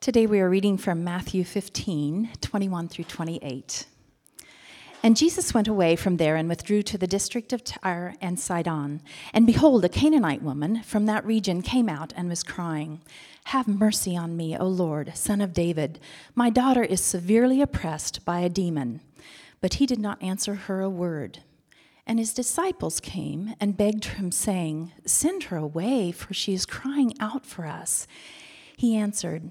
Today we are reading from Matthew 15, 21 through 28. And Jesus went away from there and withdrew to the district of Tyre and Sidon. And behold, a Canaanite woman from that region came out and was crying, Have mercy on me, O Lord, son of David. My daughter is severely oppressed by a demon. But he did not answer her a word. And his disciples came and begged him, saying, Send her away, for she is crying out for us. He answered,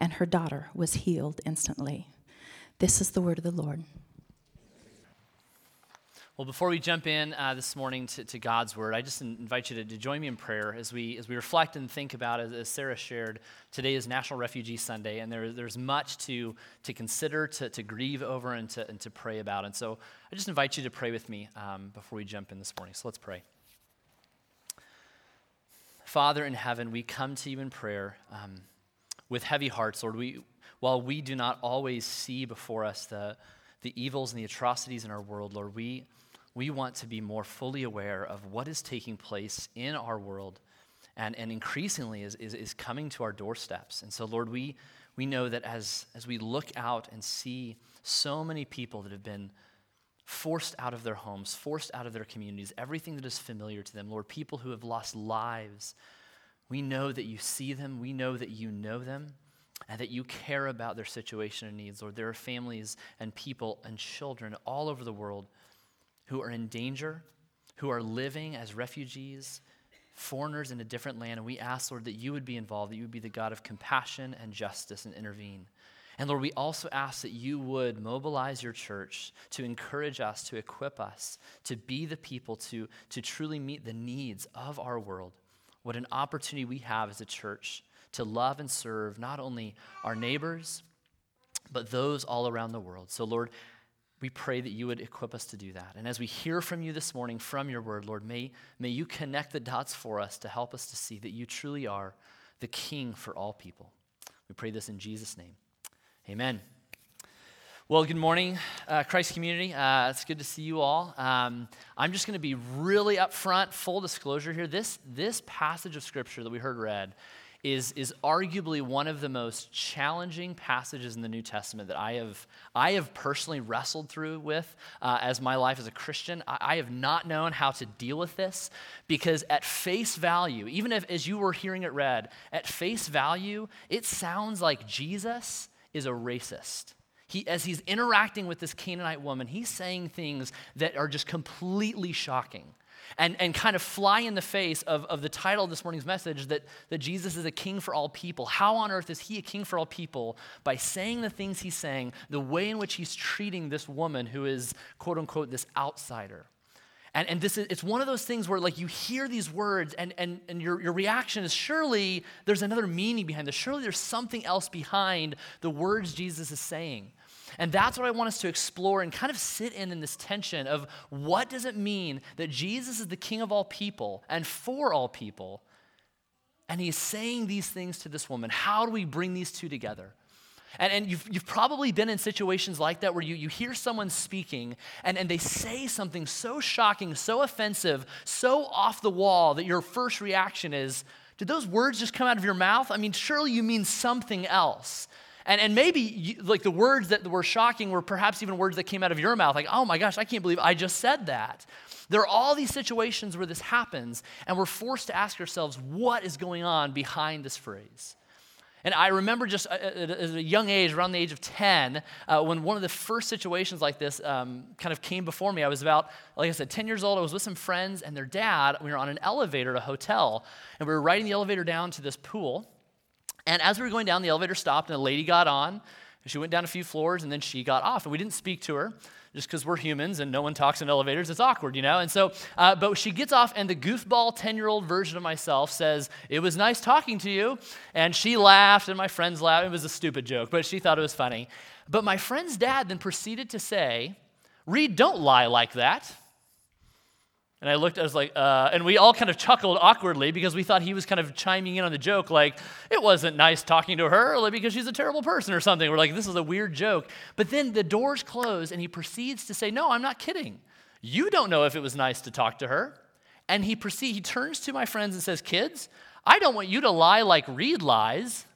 and her daughter was healed instantly. This is the word of the Lord. Well, before we jump in uh, this morning to, to, God's word, I just invite you to, to, join me in prayer as we, as we reflect and think about, as, as Sarah shared, today is National Refugee Sunday, and there, there's much to, to consider, to, to grieve over, and to, and to pray about. And so I just invite you to pray with me um, before we jump in this morning. So let's pray. Father in heaven, we come to you in prayer. Um, with heavy hearts, Lord. We, while we do not always see before us the, the evils and the atrocities in our world, Lord, we, we want to be more fully aware of what is taking place in our world and, and increasingly is, is, is coming to our doorsteps. And so, Lord, we, we know that as, as we look out and see so many people that have been forced out of their homes, forced out of their communities, everything that is familiar to them, Lord, people who have lost lives we know that you see them, we know that you know them, and that you care about their situation and needs. Lord, there are families and people and children all over the world who are in danger, who are living as refugees, foreigners in a different land. And we ask, Lord, that you would be involved, that you would be the God of compassion and justice and intervene. And Lord, we also ask that you would mobilize your church to encourage us, to equip us, to be the people to, to truly meet the needs of our world. What an opportunity we have as a church to love and serve not only our neighbors, but those all around the world. So, Lord, we pray that you would equip us to do that. And as we hear from you this morning from your word, Lord, may, may you connect the dots for us to help us to see that you truly are the King for all people. We pray this in Jesus' name. Amen. Well, good morning, uh, Christ community. Uh, it's good to see you all. Um, I'm just going to be really upfront, full disclosure here. This, this passage of scripture that we heard read is, is arguably one of the most challenging passages in the New Testament that I have, I have personally wrestled through with uh, as my life as a Christian. I, I, have not known how to deal with this because, at face value, even if as you were hearing it read, at face value, it sounds like Jesus is a racist he, as he's interacting with this Canaanite woman, he's saying things that are just completely shocking and, and kind of fly in the face of, of the title of this morning's message that, that Jesus is a king for all people. How on earth is he a king for all people by saying the things he's saying, the way in which he's treating this woman who is, quote unquote, this outsider? And, and this is, it's one of those things where like you hear these words and, and, and your, your reaction is surely there's another meaning behind this. Surely there's something else behind the words Jesus is saying. And that's what I want us to explore and kind of sit in in this tension of what does it mean that Jesus is the king of all people and for all people, and he's saying these things to this woman. How do we bring these two together? And, and you've, you've probably been in situations like that where you, you hear someone speaking and, and they say something so shocking, so offensive, so off the wall that your first reaction is, did those words just come out of your mouth? I mean, surely you mean something else. And, and maybe you, like the words that were shocking were perhaps even words that came out of your mouth, like, oh my gosh, I can't believe I just said that. There are all these situations where this happens, and we're forced to ask ourselves, what is going on behind this phrase? And I remember just uh, uh, at a young age, around the age of 10, uh, when one of the first situations like this um, kind of came before me. I was about, like I said, 10 years old. I was with some friends and their dad. We were on an elevator at a hotel, and we were riding the elevator down to this pool. And as we were going down, the elevator stopped and a lady got on. She went down a few floors and then she got off. And we didn't speak to her just because we're humans and no one talks in elevators. It's awkward, you know? And so, uh, but she gets off, and the goofball 10 year old version of myself says, It was nice talking to you. And she laughed, and my friends laughed. It was a stupid joke, but she thought it was funny. But my friend's dad then proceeded to say, Reed, don't lie like that. And I looked, I was like, uh, and we all kind of chuckled awkwardly because we thought he was kind of chiming in on the joke, like, it wasn't nice talking to her because she's a terrible person or something. We're like, this is a weird joke. But then the doors close and he proceeds to say, no, I'm not kidding. You don't know if it was nice to talk to her. And he proceeds, he turns to my friends and says, kids, I don't want you to lie like Reed lies.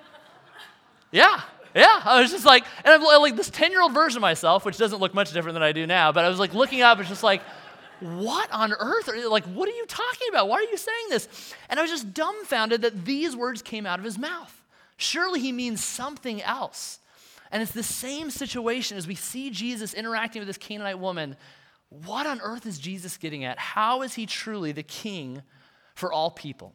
yeah. Yeah, I was just like, and I'm like this 10 year old version of myself, which doesn't look much different than I do now, but I was like looking up, it's just like, what on earth? Are, like, what are you talking about? Why are you saying this? And I was just dumbfounded that these words came out of his mouth. Surely he means something else. And it's the same situation as we see Jesus interacting with this Canaanite woman. What on earth is Jesus getting at? How is he truly the king for all people?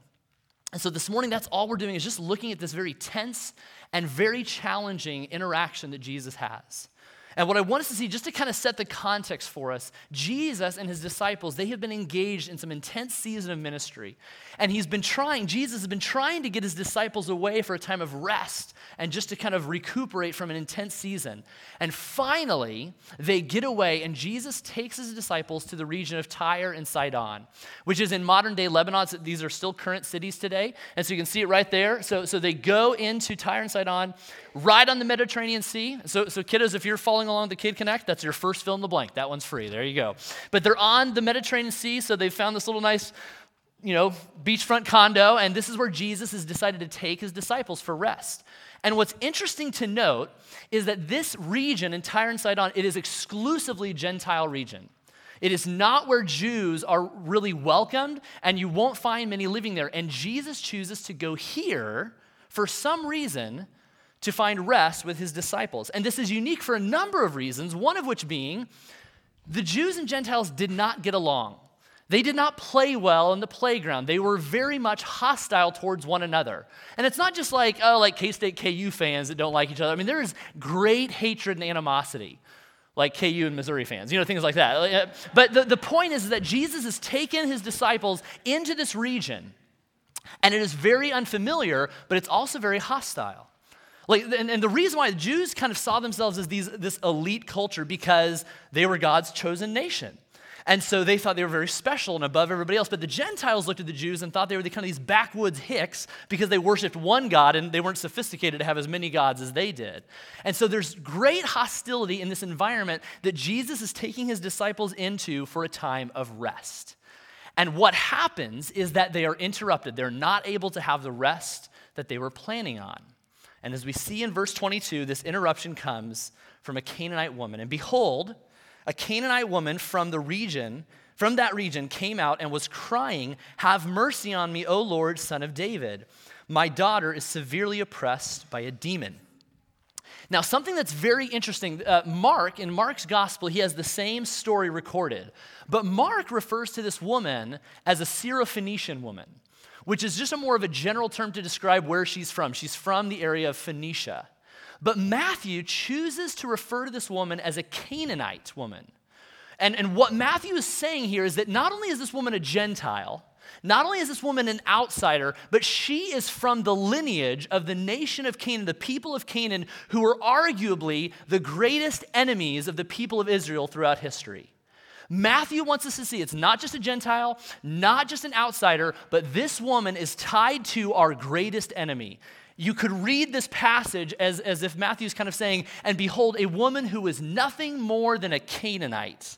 And so this morning, that's all we're doing is just looking at this very tense and very challenging interaction that Jesus has. And what I want us to see, just to kind of set the context for us, Jesus and his disciples, they have been engaged in some intense season of ministry. And he's been trying, Jesus has been trying to get his disciples away for a time of rest and just to kind of recuperate from an intense season. And finally, they get away, and Jesus takes his disciples to the region of Tyre and Sidon, which is in modern day Lebanon. So these are still current cities today. And so you can see it right there. So, so they go into Tyre and Sidon, right on the Mediterranean Sea. So, so kiddos, if you're following along the Kid Connect, that's your first fill in the blank. That one's free. There you go. But they're on the Mediterranean Sea, so they've found this little nice you know, beachfront condo, and this is where Jesus has decided to take his disciples for rest. And what's interesting to note is that this region in Tyre and Sidon, it is exclusively Gentile region. It is not where Jews are really welcomed, and you won't find many living there. And Jesus chooses to go here for some reason to find rest with his disciples. And this is unique for a number of reasons, one of which being the Jews and Gentiles did not get along. They did not play well in the playground. They were very much hostile towards one another. And it's not just like, oh, like K State KU fans that don't like each other. I mean, there is great hatred and animosity, like KU and Missouri fans, you know, things like that. But the, the point is that Jesus has taken his disciples into this region, and it is very unfamiliar, but it's also very hostile. Like, and, and the reason why the Jews kind of saw themselves as these, this elite culture because they were God's chosen nation. And so they thought they were very special and above everybody else. But the Gentiles looked at the Jews and thought they were the kind of these backwoods hicks because they worshiped one God and they weren't sophisticated to have as many gods as they did. And so there's great hostility in this environment that Jesus is taking his disciples into for a time of rest. And what happens is that they are interrupted. They're not able to have the rest that they were planning on. And as we see in verse 22, this interruption comes from a Canaanite woman. And behold, a Canaanite woman from the region, from that region, came out and was crying, Have mercy on me, O Lord, son of David. My daughter is severely oppressed by a demon. Now, something that's very interesting, uh, Mark, in Mark's gospel, he has the same story recorded. But Mark refers to this woman as a Syrophoenician woman, which is just a more of a general term to describe where she's from. She's from the area of Phoenicia. But Matthew chooses to refer to this woman as a Canaanite woman. And, and what Matthew is saying here is that not only is this woman a Gentile, not only is this woman an outsider, but she is from the lineage of the nation of Canaan, the people of Canaan, who were arguably the greatest enemies of the people of Israel throughout history. Matthew wants us to see it's not just a Gentile, not just an outsider, but this woman is tied to our greatest enemy. You could read this passage as, as if Matthew's kind of saying, And behold, a woman who is nothing more than a Canaanite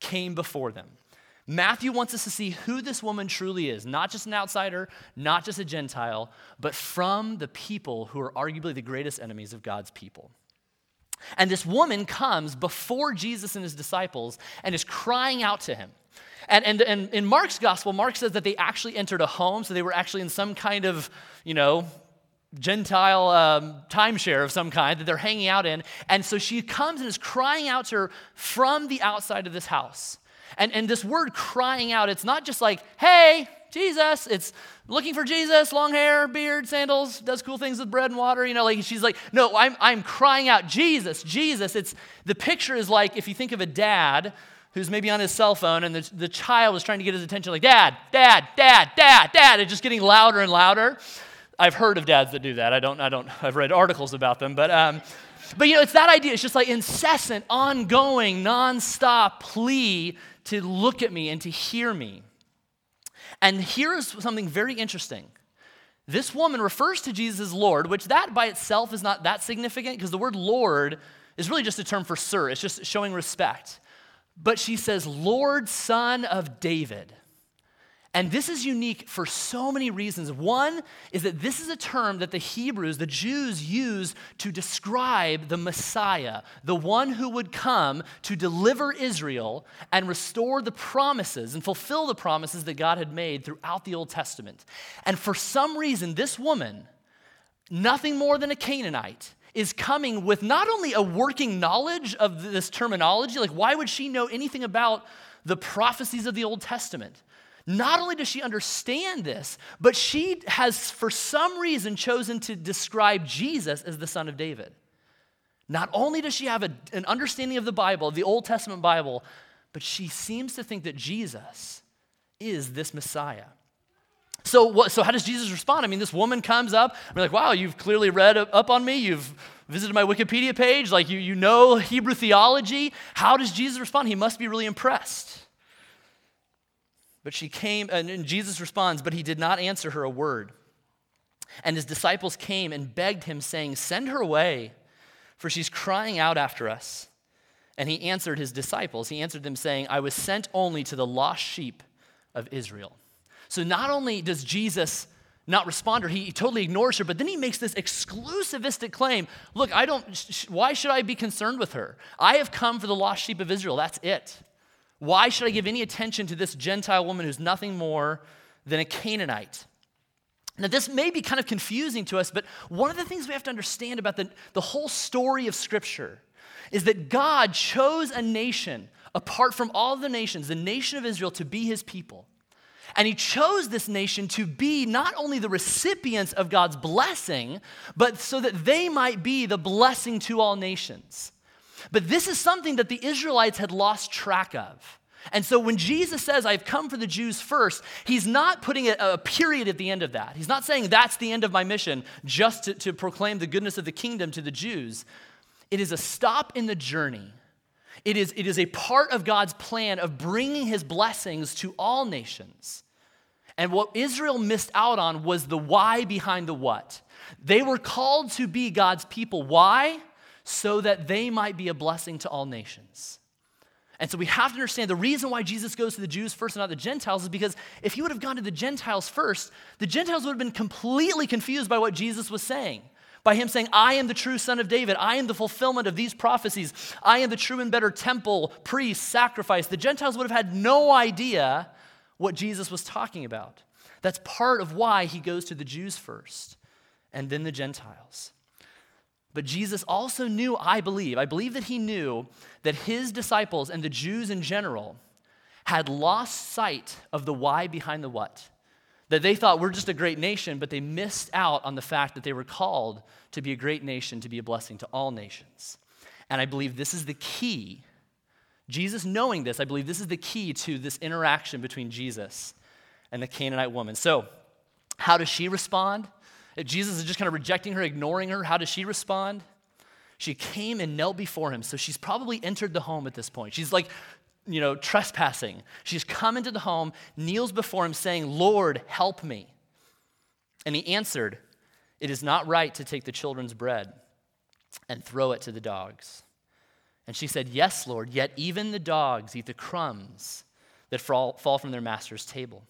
came before them. Matthew wants us to see who this woman truly is, not just an outsider, not just a Gentile, but from the people who are arguably the greatest enemies of God's people. And this woman comes before Jesus and his disciples and is crying out to him. And, and, and in Mark's gospel, Mark says that they actually entered a home, so they were actually in some kind of, you know, Gentile um, timeshare of some kind that they're hanging out in. And so she comes and is crying out to her from the outside of this house. And, and this word crying out, it's not just like, hey, Jesus. It's looking for Jesus, long hair, beard, sandals, does cool things with bread and water. You know, like she's like, no, I'm, I'm crying out, Jesus, Jesus. It's the picture is like if you think of a dad who's maybe on his cell phone and the, the child is trying to get his attention, like, Dad, Dad, Dad, Dad, Dad, It's just getting louder and louder. I've heard of dads that do that. I don't, I don't, I've read articles about them, but, um, but you know, it's that idea. It's just like incessant, ongoing, nonstop plea to look at me and to hear me. And here is something very interesting. This woman refers to Jesus as Lord, which that by itself is not that significant because the word Lord is really just a term for sir. It's just showing respect. But she says, Lord, son of David. And this is unique for so many reasons. One is that this is a term that the Hebrews, the Jews, use to describe the Messiah, the one who would come to deliver Israel and restore the promises and fulfill the promises that God had made throughout the Old Testament. And for some reason, this woman, nothing more than a Canaanite, is coming with not only a working knowledge of this terminology, like why would she know anything about the prophecies of the Old Testament? Not only does she understand this, but she has, for some reason, chosen to describe Jesus as the son of David. Not only does she have a, an understanding of the Bible, the Old Testament Bible, but she seems to think that Jesus is this Messiah. So, what, so how does Jesus respond? I mean, this woman comes up. We're like, wow, you've clearly read up on me. You've visited my Wikipedia page. Like, you, you know Hebrew theology. How does Jesus respond? He must be really impressed. But she came, and Jesus responds, but he did not answer her a word. And his disciples came and begged him, saying, Send her away, for she's crying out after us. And he answered his disciples, he answered them, saying, I was sent only to the lost sheep of Israel. So not only does Jesus not respond, or he, totally ignores her, but then he makes this exclusivistic claim Look, I don't, why should I be concerned with her? I have come for the lost sheep of Israel. That's it. Why should I give any attention to this Gentile woman who's nothing more than a Canaanite? Now, this may be kind of confusing to us, but one of the things we have to understand about the, the whole story of Scripture is that God chose a nation apart from all the nations, the nation of Israel, to be his people. And he chose this nation to be not only the recipients of God's blessing, but so that they might be the blessing to all nations. But this is something that the Israelites had lost track of. And so when Jesus says, I've come for the Jews first, he's not putting a, a, period at the end of that. He's not saying that's the end of my mission just to, to proclaim the goodness of the kingdom to the Jews. It is a stop in the journey. It is, it is a part of God's plan of bringing his blessings to all nations. And what Israel missed out on was the why behind the what. They were called to be God's people. Why? So that they might be a blessing to all nations. And so we have to understand the reason why Jesus goes to the Jews first and not the Gentiles is because if he would have gone to the Gentiles first, the Gentiles would have been completely confused by what Jesus was saying. By him saying, I am the true son of David, I am the fulfillment of these prophecies, I am the true and better temple, priest, sacrifice. The Gentiles would have had no idea what Jesus was talking about. That's part of why he goes to the Jews first and then the Gentiles. But Jesus also knew, I believe, I believe that he knew that his disciples and the Jews in general had lost sight of the why behind the what. That they thought we're just a great nation, but they missed out on the fact that they were called to be a great nation, to be a blessing to all nations. And I believe this is the key. Jesus knowing this, I believe this is the key to this interaction between Jesus and the Canaanite woman. So, how does she respond? Jesus is just kind of rejecting her, ignoring her, how does she respond? She came and knelt before him. So she's probably entered the home at this point. She's like, you know, trespassing. She's come into the home, kneels before him, saying, Lord, help me. And he answered, It is not right to take the children's bread and throw it to the dogs. And she said, Yes, Lord, yet even the dogs eat the crumbs that fall, fall from their master's table.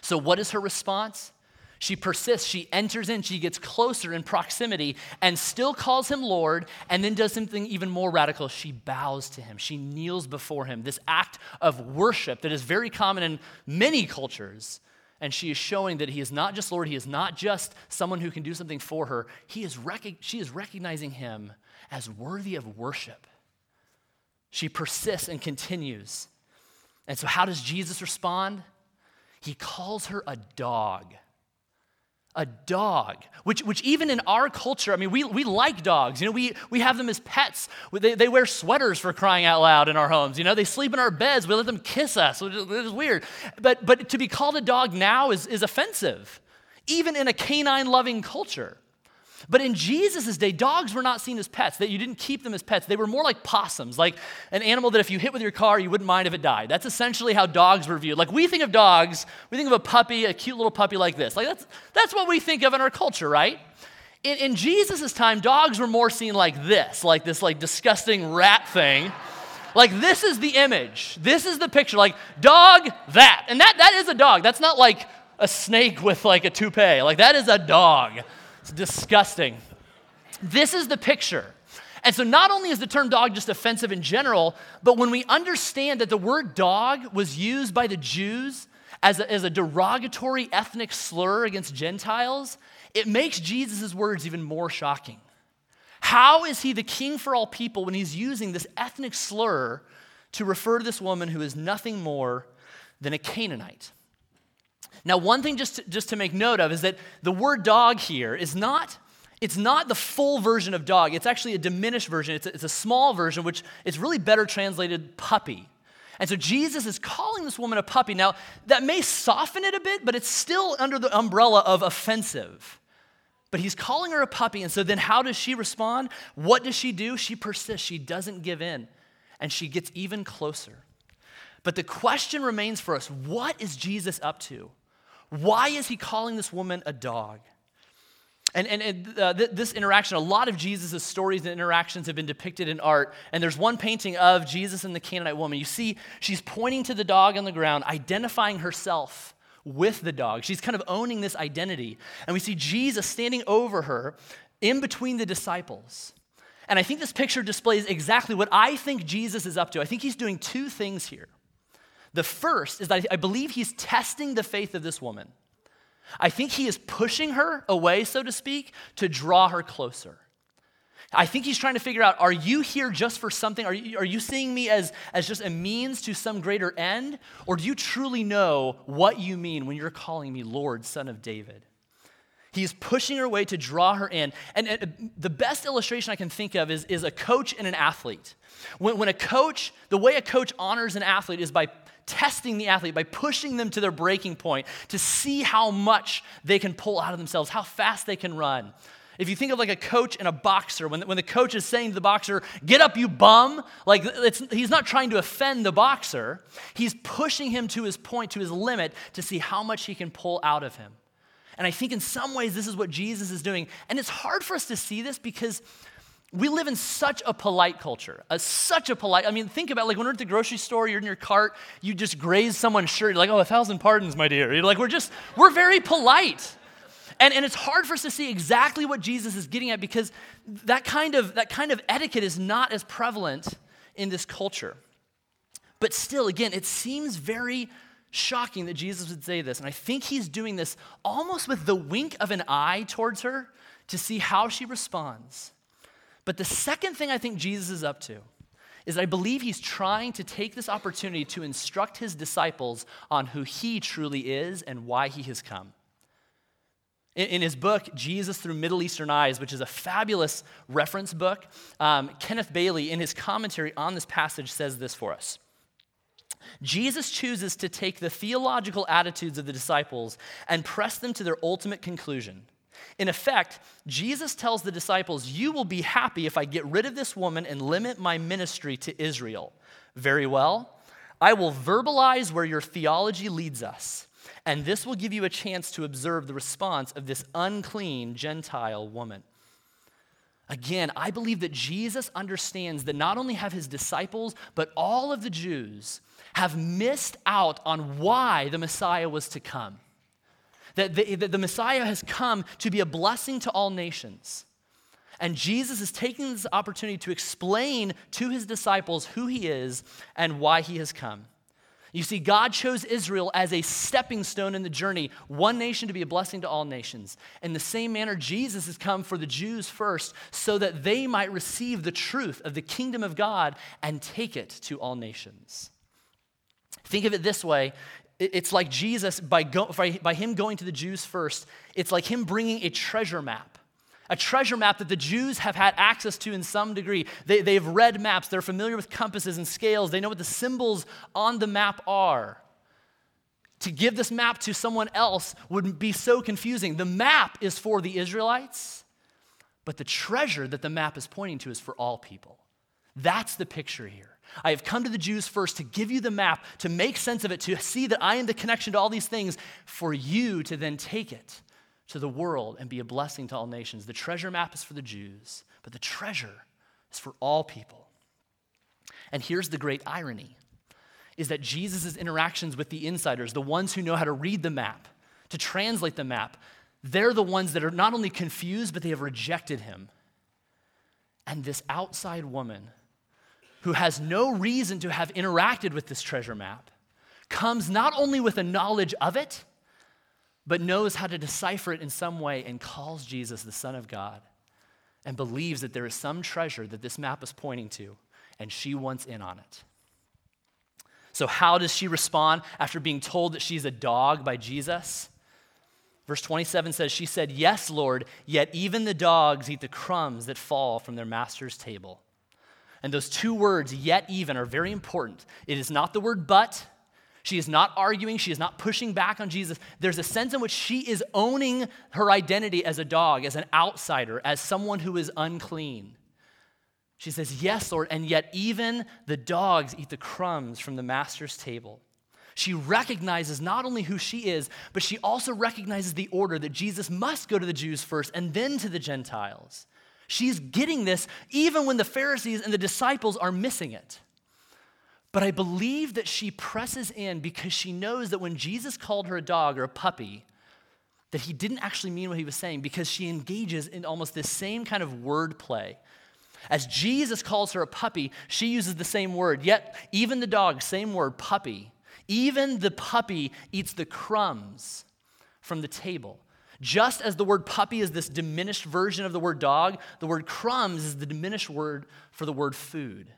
So, what is her response? She persists, she enters in, she gets closer in proximity and still calls him Lord, and then does something even more radical. She bows to him, she kneels before him. This act of worship that is very common in many cultures. And she is showing that he is not just Lord, he is not just someone who can do something for her. He is rec- she is recognizing him as worthy of worship. She persists and continues. And so, how does Jesus respond? He calls her a dog a dog, which, which even in our culture, I mean, we, we like dogs. You know, we, we have them as pets. They, they wear sweaters for crying out loud in our homes. You know, they sleep in our beds. We let them kiss us, which is weird. But, but to be called a dog now is, is offensive, even in a canine loving culture. But in Jesus' day, dogs were not seen as pets, that you didn't keep them as pets. They were more like possums, like an animal that if you hit with your car, you wouldn't mind if it died. That's essentially how dogs were viewed. Like we think of dogs, we think of a puppy, a cute little puppy like this. Like that's, that's what we think of in our culture, right? In, in Jesus' time, dogs were more seen like this, like this like disgusting rat thing. Like this is the image. This is the picture. Like dog, that. And that, that is a dog. That's not like a snake with like a toupee. Like that is a dog. It's disgusting. This is the picture. And so, not only is the term dog just offensive in general, but when we understand that the word dog was used by the Jews as a, as a derogatory ethnic slur against Gentiles, it makes Jesus' words even more shocking. How is he the king for all people when he's using this ethnic slur to refer to this woman who is nothing more than a Canaanite? Now, one thing just to, just to make note of is that the word dog here is not, it's not the full version of dog. It's actually a diminished version. It's a, it's a small version, which is really better translated puppy. And so Jesus is calling this woman a puppy. Now, that may soften it a bit, but it's still under the umbrella of offensive. But he's calling her a puppy. And so then how does she respond? What does she do? She persists. She doesn't give in. And she gets even closer. But the question remains for us what is Jesus up to? Why is he calling this woman a dog? And, and, and uh, th- this interaction, a lot of Jesus' stories and interactions have been depicted in art. And there's one painting of Jesus and the Canaanite woman. You see, she's pointing to the dog on the ground, identifying herself with the dog. She's kind of owning this identity. And we see Jesus standing over her in between the disciples. And I think this picture displays exactly what I think Jesus is up to. I think he's doing two things here. The first is that I believe he's testing the faith of this woman. I think he is pushing her away, so to speak, to draw her closer. I think he's trying to figure out are you here just for something? Are you, are you seeing me as, as just a means to some greater end? Or do you truly know what you mean when you're calling me Lord, Son of David? He's pushing her away to draw her in. And, and, uh, the best illustration I can think of is, is a coach and an athlete. When, when a coach, the way a coach honors an athlete is by testing the athlete, by pushing them to their breaking point to see how much they can pull out of themselves, how fast they can run. If you think of like a coach and a boxer, when, when the coach is saying to the boxer, get up, you bum, like he's not trying to offend the boxer. He's pushing him to his point, to his limit, to see how much he can pull out of him. And I think in some ways this is what Jesus is doing. And it's hard for us to see this because we live in such a polite culture, a, such a polite. I mean, think about like when we're at the grocery store, you're in your cart, you just graze someone's shirt. You're like, oh, a thousand pardons, my dear. You're like, we're just, we're very polite. And, and it's hard for us to see exactly what Jesus is getting at because that kind of, that kind of etiquette is not as prevalent in this culture. But still, again, it seems very shocking that Jesus would say this. And I think he's doing this almost with the wink of an eye towards her to see how she responds. But the second thing I think Jesus is up to is I believe he's trying to take this opportunity to instruct his disciples on who he truly is and why he has come. In, his book, Jesus Through Middle Eastern Eyes, which is a fabulous reference book, um, Kenneth Bailey, in his commentary on this passage, says this for us. Jesus chooses to take the theological attitudes of the disciples and press them to their ultimate conclusion. In effect, Jesus tells the disciples, You will be happy if I get rid of this woman and limit my ministry to Israel. Very well. I will verbalize where your theology leads us, and this will give you a chance to observe the response of this unclean Gentile woman. Again, I believe that Jesus understands that not only have his disciples, but all of the Jews have missed out on why the Messiah was to come that the, that the Messiah has come to be a blessing to all nations. And Jesus is taking this opportunity to explain to his disciples who he is and why he has come. You see, God chose Israel as a stepping stone in the journey, one nation to be a blessing to all nations. In the same manner, Jesus has come for the Jews first so that they might receive the truth of the kingdom of God and take it to all nations. Think of it this way It's like Jesus, by, go, by him going to the Jews first, it's like him bringing a treasure map a treasure map that the Jews have had access to in some degree. They, they've read maps, they're familiar with compasses and scales, they know what the symbols on the map are. To give this map to someone else would be so confusing. The map is for the Israelites, but the treasure that the map is pointing to is for all people. That's the picture here. I have come to the Jews first to give you the map, to make sense of it, to see that I am the connection to all these things, for you to then take it to the world and be a blessing to all nations. The treasure map is for the Jews, but the treasure is for all people. And here's the great irony is that Jesus' interactions with the insiders, the ones who know how to read the map, to translate the map, they're the ones that are not only confused, but they have rejected him. And this outside woman, who has no reason to have interacted with this treasure map, comes not only with a knowledge of it, but knows how to decipher it in some way and calls Jesus the Son of God and believes that there is some treasure that this map is pointing to, and she wants in on it. So, how does she respond after being told that she's a dog by Jesus? Verse 27 says, She said, Yes, Lord, yet even the dogs eat the crumbs that fall from their master's table. And those two words, yet even, are very important. It is not the word but, she is not arguing, she is not pushing back on Jesus. There's a sense in which she is owning her identity as a dog, as an outsider, as someone who is unclean. She says, Yes, Lord, and yet even the dogs eat the crumbs from the master's table. She recognizes not only who she is, but she also recognizes the order that Jesus must go to the Jews first and then to the Gentiles. She's getting this even when the Pharisees and the disciples are missing it. But I believe that she presses in because she knows that when Jesus called her a dog or a puppy, that he didn't actually mean what he was saying because she engages in almost this same kind of wordplay. As Jesus calls her a puppy, she uses the same word. Yet, even the dog, same word, puppy. Even the puppy eats the crumbs from the table. Just as the word puppy is this diminished version of the word dog, the word crumbs is the diminished word for the word food.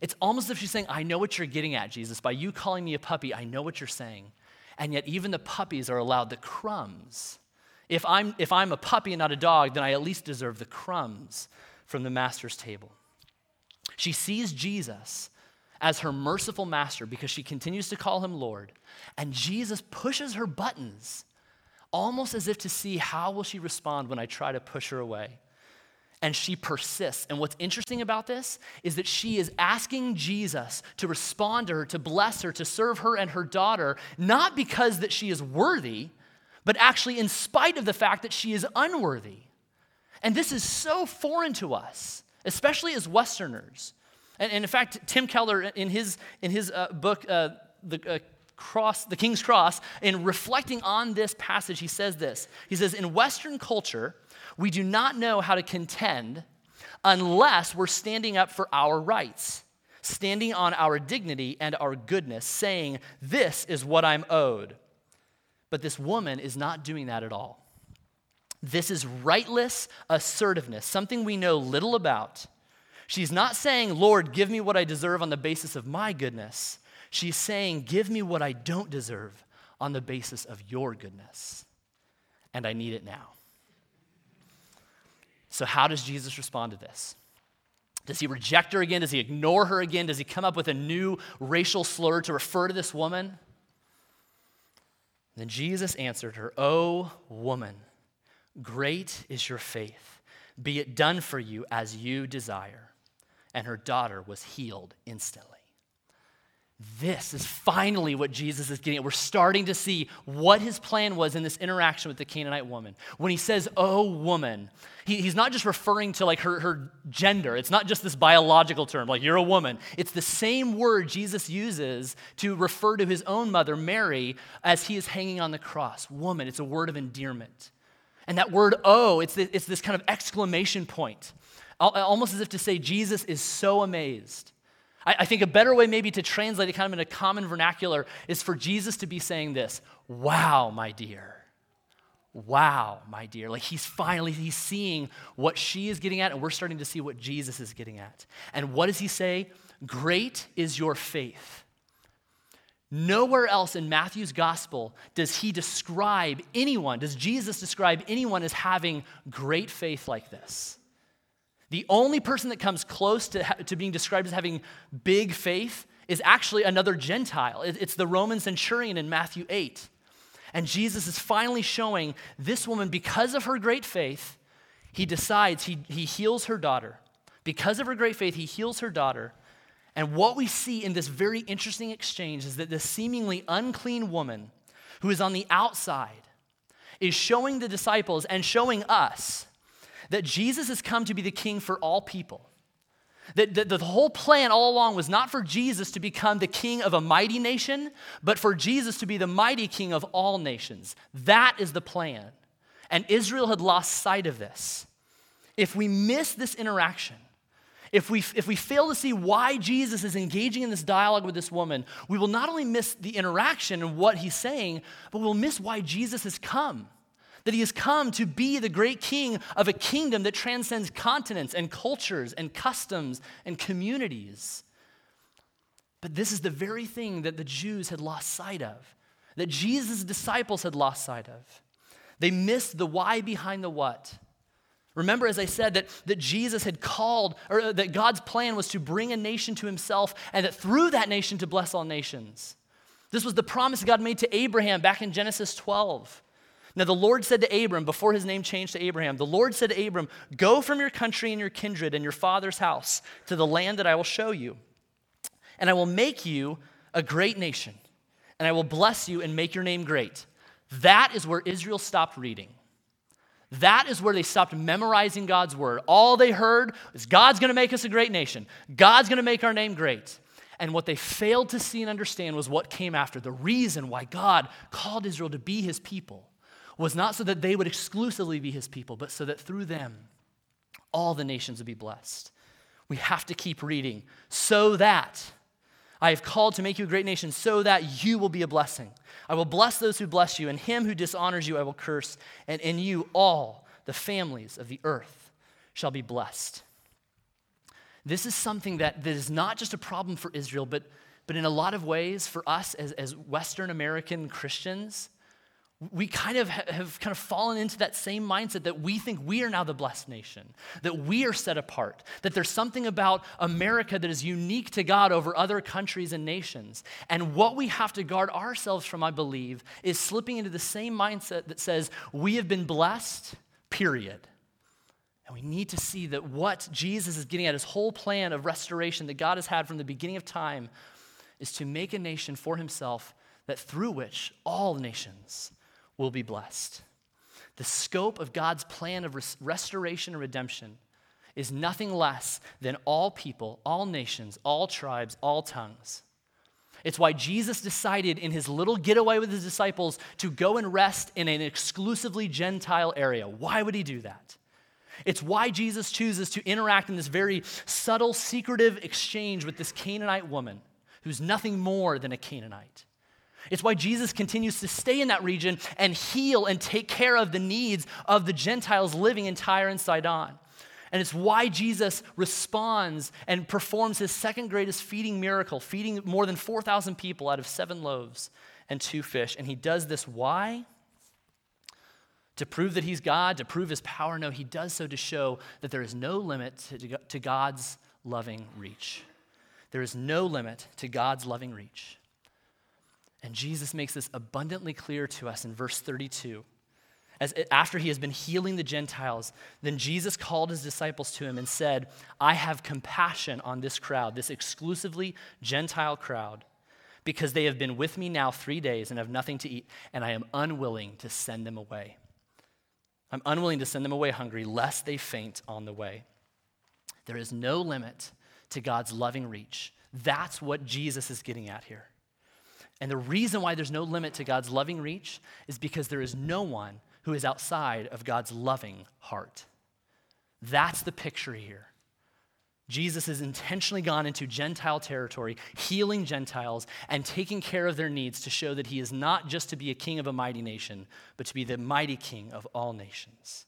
It's almost as if she's saying, I know what you're getting at, Jesus. By you calling me a puppy, I know what you're saying. And yet, even the puppies are allowed the crumbs. If I'm, if I'm a puppy and not a dog, then I at least deserve the crumbs from the master's table. She sees Jesus as her merciful master because she continues to call him Lord. And Jesus pushes her buttons, almost as if to see how will she respond when I try to push her away and she persists. And what's interesting about this is that she is asking Jesus to respond to her, to bless her, to serve her and her daughter, not because that she is worthy, but actually in spite of the fact that she is unworthy. And this is so foreign to us, especially as Westerners. And, and in fact, Tim Keller, in his, in his uh, book, uh, The uh, Cross, The King's Cross, in reflecting on this passage, he says this. He says, In Western culture, we do not know how to contend unless we're standing up for our rights, standing on our dignity and our goodness, saying, This is what I'm owed. But this woman is not doing that at all. This is rightless assertiveness, something we know little about. She's not saying, Lord, give me what I deserve on the basis of my goodness. She's saying, Give me what I don't deserve on the basis of your goodness. And I need it now. So, how does Jesus respond to this? Does he reject her again? Does he ignore her again? Does he come up with a new racial slur to refer to this woman? Then Jesus answered her, O woman, great is your faith. Be it done for you as you desire. And her daughter was healed instantly. This is finally what Jesus is getting at. We're starting to see what his plan was in this interaction with the Canaanite woman. When he says, oh, woman, he, he's not just referring to like her, her gender. It's not just this biological term, like you're a woman. It's the same word Jesus uses to refer to his own mother, Mary, as he is hanging on the cross. Woman, it's a word of endearment. And that word, oh, it's, the, it's this kind of exclamation point, almost as if to say, Jesus is so amazed I, I think a better way, maybe, to translate it kind of in a common vernacular is for Jesus to be saying this Wow, my dear. Wow, my dear. Like he's finally he's seeing what she is getting at, and we're starting to see what Jesus is getting at. And what does he say? Great is your faith. Nowhere else in Matthew's gospel does he describe anyone, does Jesus describe anyone as having great faith like this. The only person that comes close to, to being described as having big faith is actually another Gentile. It's the Roman centurion in Matthew 8. And Jesus is finally showing this woman, because of her great faith, he decides, he, he heals her daughter. Because of her great faith, he heals her daughter. And what we see in this very interesting exchange is that this seemingly unclean woman who is on the outside is showing the disciples and showing us that Jesus has come to be the king for all people. That, that, the whole plan all along was not for Jesus to become the king of a mighty nation, but for Jesus to be the mighty king of all nations. That is the plan. And Israel had lost sight of this. If we miss this interaction, if we, if we fail to see why Jesus is engaging in this dialogue with this woman, we will not only miss the interaction and what he's saying, but we'll miss why Jesus has come. That he has come to be the great king of a kingdom that transcends continents and cultures and customs and communities. But this is the very thing that the Jews had lost sight of, that Jesus' disciples had lost sight of. They missed the why behind the what. Remember, as I said, that, that Jesus had called, or that God's plan was to bring a nation to himself, and that through that nation to bless all nations. This was the promise God made to Abraham back in Genesis 12. Now, the Lord said to Abram, before his name changed to Abraham, the Lord said to Abram, Go from your country and your kindred and your father's house to the land that I will show you. And I will make you a great nation, and I will bless you and make your name great. That is where Israel stopped reading. That is where they stopped memorizing God's word. All they heard is God's going to make us a great nation. God's going to make our name great. And what they failed to see and understand was what came after. The reason why God called Israel to be his people was not so that they would exclusively be his people, but so that through them, all the nations would be blessed. We have to keep reading so that I have called to make you a great nation so that you will be a blessing. I will bless those who bless you, and him who dishonors you I will curse, and in you all the families of the earth shall be blessed. This is something that, that is not just a problem for Israel, but, but in a lot of ways for us as, as Western American Christians we kind of have kind of fallen into that same mindset that we think we are now the blessed nation, that we are set apart, that there's something about America that is unique to God over other countries and nations. And what we have to guard ourselves from, I believe, is slipping into the same mindset that says we have been blessed, period. And we need to see that what Jesus is getting at, his whole plan of restoration that God has had from the beginning of time, is to make a nation for himself that through which all nations will be blessed. The scope of God's plan of res- restoration and redemption is nothing less than all people, all nations, all tribes, all tongues. It's why Jesus decided in his little getaway with his disciples to go and rest in an exclusively Gentile area. Why would he do that? It's why Jesus chooses to interact in this very subtle, secretive exchange with this Canaanite woman who's nothing more than a Canaanite. It's why Jesus continues to stay in that region and heal and take care of the needs of the Gentiles living in Tyre and Sidon. And it's why Jesus responds and performs his second greatest feeding miracle, feeding more than 4,000 people out of seven loaves and two fish. And he does this why? To prove that he's God, to prove his power? No, he does so to show that there is no limit to God's loving reach. There is no limit to God's loving reach. And Jesus makes this abundantly clear to us in verse 32. As, after he has been healing the Gentiles, then Jesus called his disciples to him and said, I have compassion on this crowd, this exclusively Gentile crowd, because they have been with me now three days and have nothing to eat, and I am unwilling to send them away. I'm unwilling to send them away hungry, lest they faint on the way. There is no limit to God's loving reach. That's what Jesus is getting at here. And the reason why there's no limit to God's loving reach is because there is no one who is outside of God's loving heart. That's the picture here. Jesus has intentionally gone into Gentile territory, healing Gentiles and taking care of their needs to show that he is not just to be a king of a mighty nation, but to be the mighty king of all nations.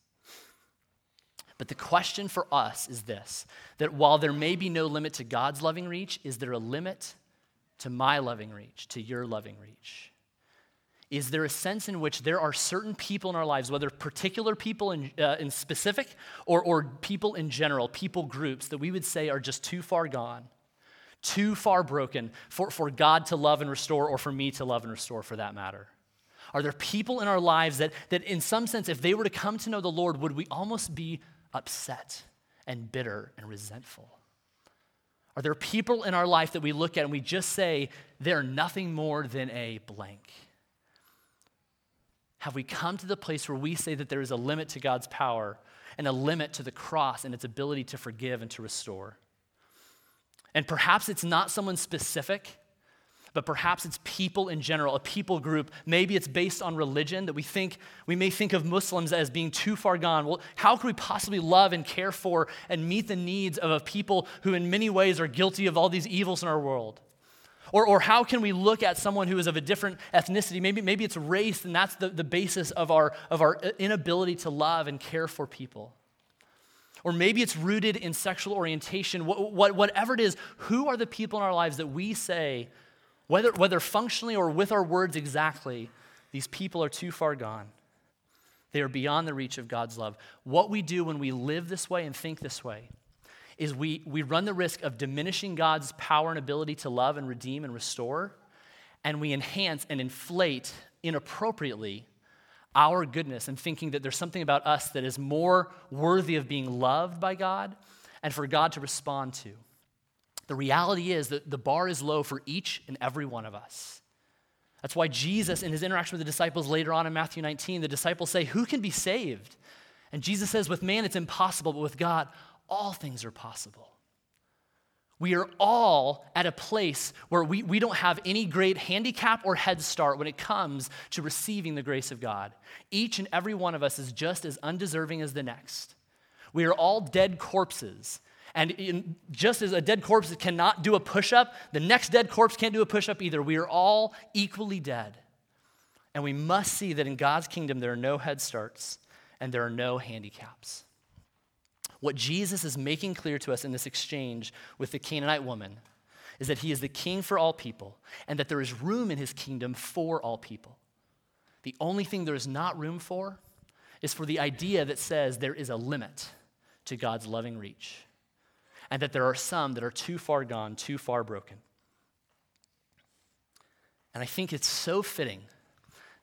But the question for us is this that while there may be no limit to God's loving reach, is there a limit to my loving reach, to your loving reach? Is there a sense in which there are certain people in our lives, whether particular people in, uh, in specific or, or people in general, people groups that we would say are just too far gone, too far broken for, for God to love and restore, or for me to love and restore for that matter? Are there people in our lives that, that, in some sense, if they were to come to know the Lord, would we almost be upset and bitter and resentful? Are there people in our life that we look at and we just say, they're nothing more than a blank? Have we come to the place where we say that there is a limit to God's power and a limit to the cross and its ability to forgive and to restore? And perhaps it's not someone specific, but perhaps it's people in general, a people group. Maybe it's based on religion that we think, we may think of Muslims as being too far gone. Well, how can we possibly love and care for and meet the needs of a people who, in many ways, are guilty of all these evils in our world? Or, or how can we look at someone who is of a different ethnicity? Maybe, maybe it's race, and that's the, the basis of our, of our inability to love and care for people. Or maybe it's rooted in sexual orientation. What, what, whatever it is, who are the people in our lives that we say whether, whether functionally or with our words exactly, these people are too far gone. They are beyond the reach of God's love. What we do when we live this way and think this way is we, we run the risk of diminishing God's power and ability to love and redeem and restore, and we enhance and inflate inappropriately our goodness and thinking that there's something about us that is more worthy of being loved by God and for God to respond to. The reality is that the bar is low for each and every one of us. That's why Jesus, in his interaction with the disciples later on in Matthew 19, the disciples say, Who can be saved? And Jesus says, With man it's impossible, but with God all things are possible. We are all at a place where we, we don't have any great handicap or head start when it comes to receiving the grace of God. Each and every one of us is just as undeserving as the next. We are all dead corpses and in, just as a dead corpse cannot do a push up, the next dead corpse can't do a push up either. We are all equally dead. And we must see that in God's kingdom, there are no head starts and there are no handicaps. What Jesus is making clear to us in this exchange with the Canaanite woman is that he is the king for all people and that there is room in his kingdom for all people. The only thing there is not room for is for the idea that says there is a limit to God's loving reach and that there are some that are too far gone, too far broken. And I think it's so fitting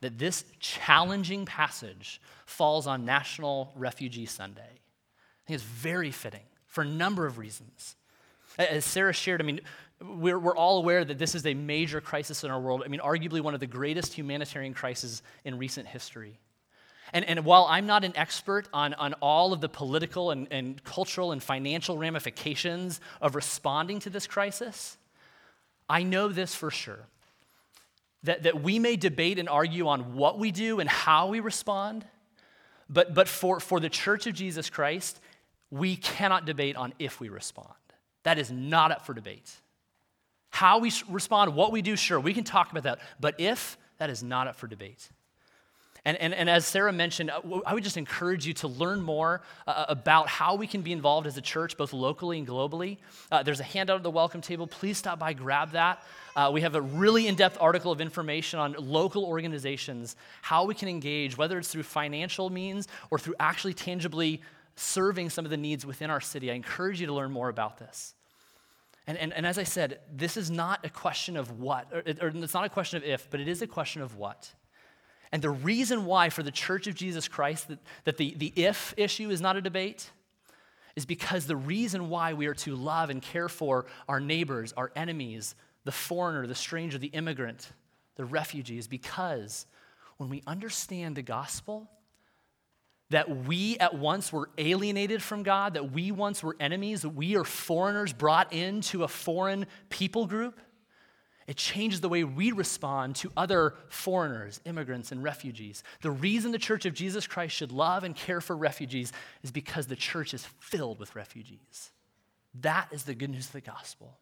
that this challenging passage falls on National Refugee Sunday. I think it's very fitting for a number of reasons. As Sarah shared, I mean, we're, we're all aware that this is a major crisis in our world. I mean, arguably one of the greatest humanitarian crises in recent history. And, and while I'm not an expert on, on all of the political and, and cultural and financial ramifications of responding to this crisis, I know this for sure that, that we may debate and argue on what we do and how we respond, but, but for, for the Church of Jesus Christ, we cannot debate on if we respond. That is not up for debate. How we respond, what we do, sure, we can talk about that, but if, that is not up for debate. And, and, and as Sarah mentioned, uh, I would just encourage you to learn more uh, about how we can be involved as a church, both locally and globally. Uh, there's a handout at the welcome table. Please stop by, grab that. Uh, we have a really in depth article of information on local organizations, how we can engage, whether it's through financial means or through actually tangibly serving some of the needs within our city. I encourage you to learn more about this. And, and, and as I said, this is not a question of what, or, or it's not a question of if, but it is a question of what. And the reason why, for the Church of Jesus Christ, that, that the, the if issue is not a debate is because the reason why we are to love and care for our neighbors, our enemies, the foreigner, the stranger, the immigrant, the refugee is because when we understand the gospel, that we at once were alienated from God, that we once were enemies, that we are foreigners brought into a foreign people group it changes the way we respond to other foreigners, immigrants, and refugees. The reason the Church of Jesus Christ should love and care for refugees is because the church is filled with refugees. That is the good news of the gospel.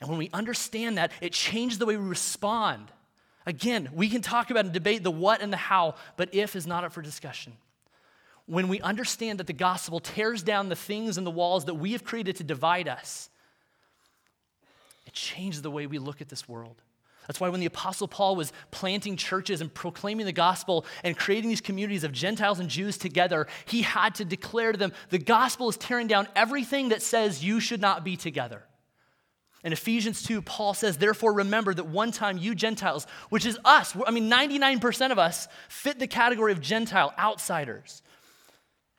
And when we understand that, it changes the way we respond. Again, we can talk about and debate the what and the how, but if is not up for discussion. When we understand that the gospel tears down the things and the walls that we have created to divide us, changes the way we look at this world. That's why when the Apostle Paul was planting churches and proclaiming the gospel and creating these communities of Gentiles and Jews together, he had to declare to them the gospel is tearing down everything that says you should not be together. In Ephesians 2, Paul says, Therefore, remember that one time you Gentiles, which is us, I mean, 99% of us fit the category of Gentile, outsiders.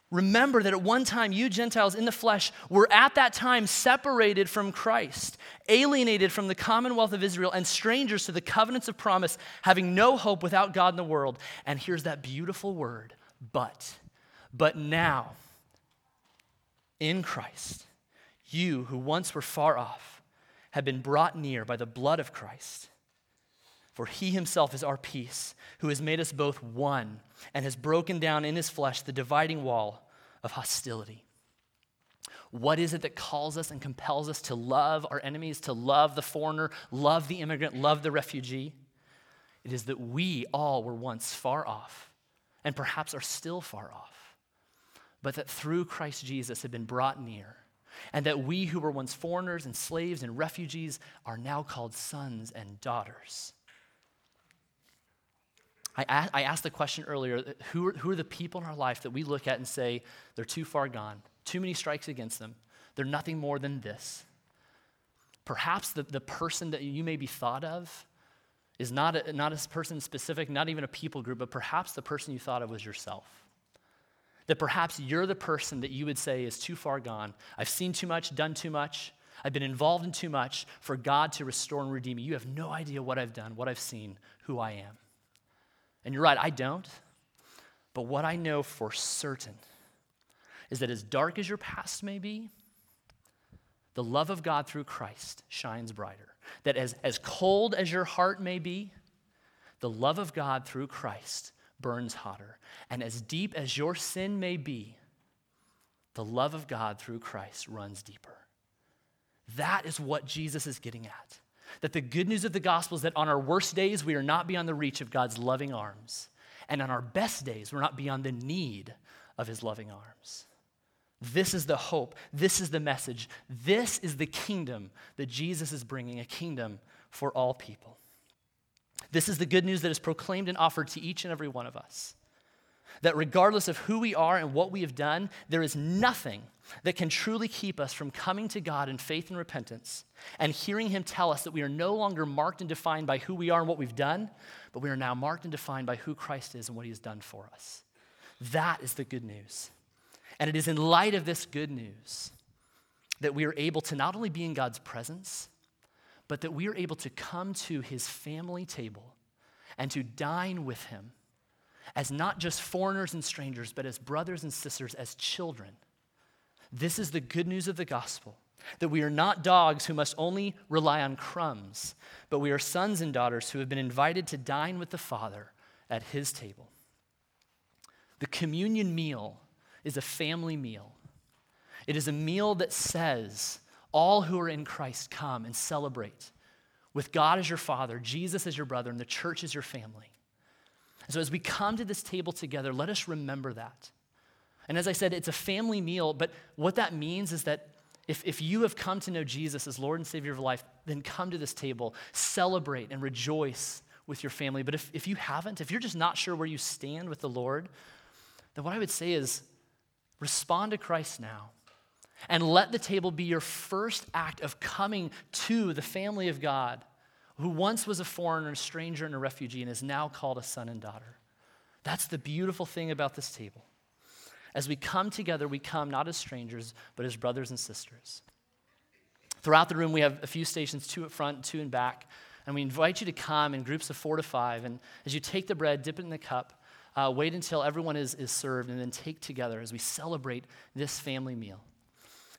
Remember that at one time you Gentiles in the flesh were at that time separated from Christ, alienated from the commonwealth of Israel, and strangers to the covenants of promise, having no hope without God in the world. And here's that beautiful word, but. But now, in Christ, you who once were far off have been brought near by the blood of Christ. For he himself is our peace, who has made us both one and has broken down in his flesh the dividing wall of hostility. What is it that calls us and compels us to love our enemies, to love the foreigner, love the immigrant, love the refugee? It is that we all were once far off and perhaps are still far off, but that through Christ Jesus have been brought near, and that we who were once foreigners and slaves and refugees are now called sons and daughters. I, asked the question earlier uh, who are, who are the people in our life that we look at and say they're too far gone, too many strikes against them, they're nothing more than this? Perhaps the, the person that you may be thought of is not a, not a person specific, not even a people group, but perhaps the person you thought of was yourself. That perhaps you're the person that you would say is too far gone. I've seen too much, done too much, I've been involved in too much for God to restore and redeem me. You have no idea what I've done, what I've seen, who I am. And you're right, I don't. But what I know for certain is that as dark as your past may be, the love of God through Christ shines brighter. That as, as cold as your heart may be, the love of God through Christ burns hotter. And as deep as your sin may be, the love of God through Christ runs deeper. That is what Jesus is getting at. That the good news of the gospel is that on our worst days, we are not beyond the reach of God's loving arms. And on our best days, we're not beyond the need of his loving arms. This is the hope. This is the message. This is the kingdom that Jesus is bringing a kingdom for all people. This is the good news that is proclaimed and offered to each and every one of us. That regardless of who we are and what we have done, there is nothing that can truly keep us from coming to God in faith and repentance and hearing Him tell us that we are no longer marked and defined by who we are and what we've done, but we are now marked and defined by who Christ is and what He has done for us. That is the good news. And it is in light of this good news that we are able to not only be in God's presence, but that we are able to come to His family table and to dine with Him as not just foreigners and strangers, but as brothers and sisters, as children. This is the good news of the gospel that we are not dogs who must only rely on crumbs, but we are sons and daughters who have been invited to dine with the Father at his table. The communion meal is a family meal. It is a meal that says, All who are in Christ come and celebrate with God as your father, Jesus as your brother, and the church as your family. And so as we come to this table together, let us remember that. And as I said, it's a family meal, but what that means is that if, if you have come to know Jesus as Lord and Savior of life, then come to this table, celebrate and rejoice with your family. But if, if you haven't, if you're just not sure where you stand with the Lord, then what I would say is respond to Christ now. And let the table be your first act of coming to the family of God who once was a foreigner, a stranger, and a refugee, and is now called a son and daughter. That's the beautiful thing about this table. As we come together, we come not as strangers, but as brothers and sisters. Throughout the room, we have a few stations, two at front, two in back, and we invite you to come in groups of four to five. And as you take the bread, dip it in the cup, uh, wait until everyone is, is served, and then take together as we celebrate this family meal.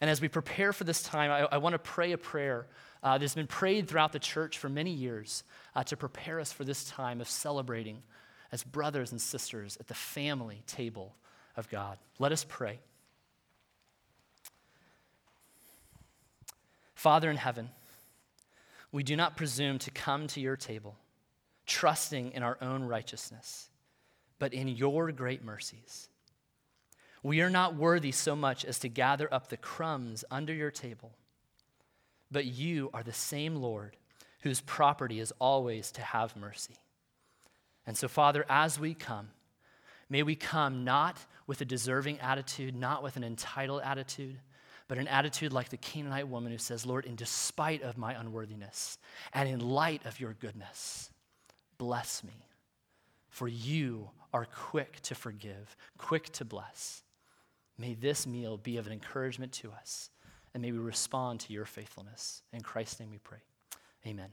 And as we prepare for this time, I, I want to pray a prayer uh, that's been prayed throughout the church for many years uh, to prepare us for this time of celebrating as brothers and sisters at the family table of God. Let us pray. Father in heaven, we do not presume to come to your table trusting in our own righteousness, but in your great mercies. We are not worthy so much as to gather up the crumbs under your table but you are the same Lord whose property is always to have mercy. And so, Father, as we come, may we come not with a deserving attitude, not with an entitled attitude, but an attitude like the Canaanite woman who says, Lord, in despite of my unworthiness and in light of your goodness, bless me. For you are quick to forgive, quick to bless. May this meal be of an encouragement to us, and may we respond to your faithfulness. In Christ's name we pray. Amen.